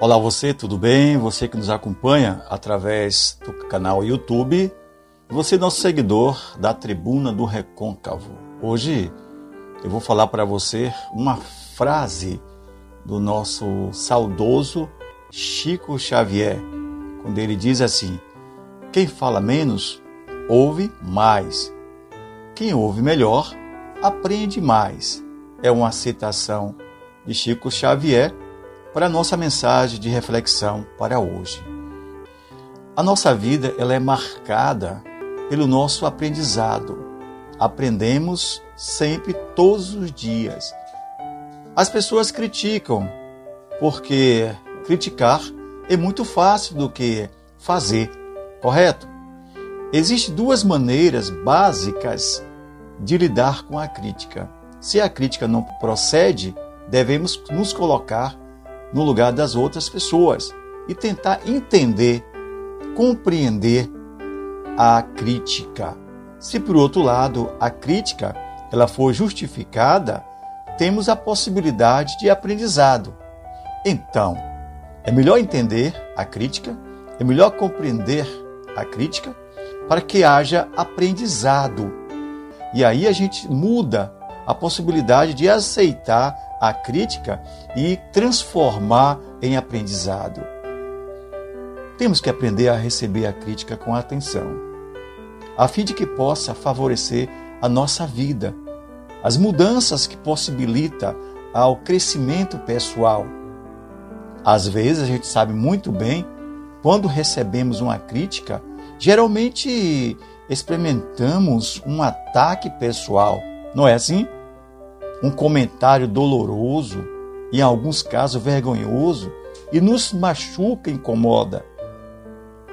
Olá você, tudo bem? Você que nos acompanha através do canal YouTube, você nosso seguidor da Tribuna do Recôncavo. Hoje eu vou falar para você uma frase do nosso saudoso Chico Xavier, quando ele diz assim: Quem fala menos, ouve mais. Quem ouve melhor, aprende mais. É uma citação de Chico Xavier para a nossa mensagem de reflexão para hoje. A nossa vida ela é marcada pelo nosso aprendizado. Aprendemos sempre, todos os dias. As pessoas criticam, porque criticar é muito fácil do que fazer, correto? Existem duas maneiras básicas de lidar com a crítica. Se a crítica não procede, devemos nos colocar no lugar das outras pessoas e tentar entender, compreender a crítica. Se por outro lado a crítica ela for justificada, temos a possibilidade de aprendizado. Então, é melhor entender a crítica, é melhor compreender a crítica para que haja aprendizado. E aí a gente muda a possibilidade de aceitar a crítica e transformar em aprendizado. Temos que aprender a receber a crítica com atenção, a fim de que possa favorecer a nossa vida, as mudanças que possibilita ao crescimento pessoal. Às vezes a gente sabe muito bem quando recebemos uma crítica, geralmente experimentamos um ataque pessoal, não é assim? Um comentário doloroso, em alguns casos vergonhoso, e nos machuca, incomoda.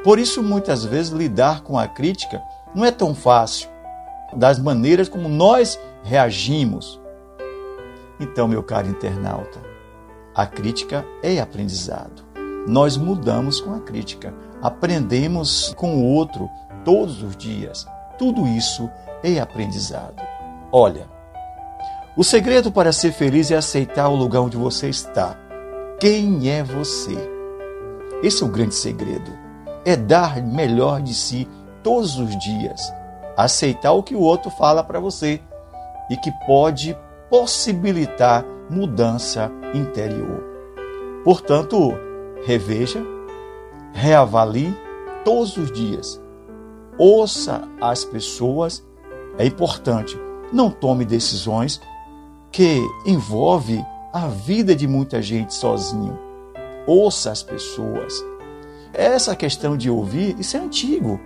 Por isso, muitas vezes, lidar com a crítica não é tão fácil, das maneiras como nós reagimos. Então, meu caro internauta, a crítica é aprendizado. Nós mudamos com a crítica, aprendemos com o outro todos os dias. Tudo isso é aprendizado. Olha, o segredo para ser feliz é aceitar o lugar onde você está. Quem é você? Esse é o grande segredo. É dar melhor de si todos os dias. Aceitar o que o outro fala para você e que pode possibilitar mudança interior. Portanto, reveja, reavalie todos os dias. Ouça as pessoas. É importante. Não tome decisões que envolve a vida de muita gente sozinho. Ouça as pessoas. Essa questão de ouvir, isso é antigo.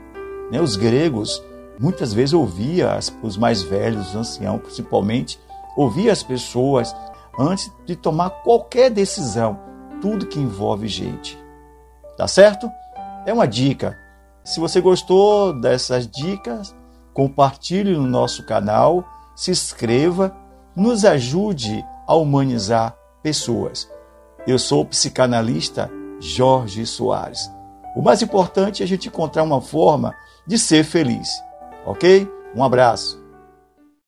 Né? Os gregos muitas vezes ouvia os mais velhos, os anciãos principalmente, ouvia as pessoas antes de tomar qualquer decisão, tudo que envolve gente. Tá certo? É uma dica. Se você gostou dessas dicas, compartilhe no nosso canal, se inscreva nos ajude a humanizar pessoas. Eu sou o psicanalista Jorge Soares. O mais importante é a gente encontrar uma forma de ser feliz, ok? Um abraço.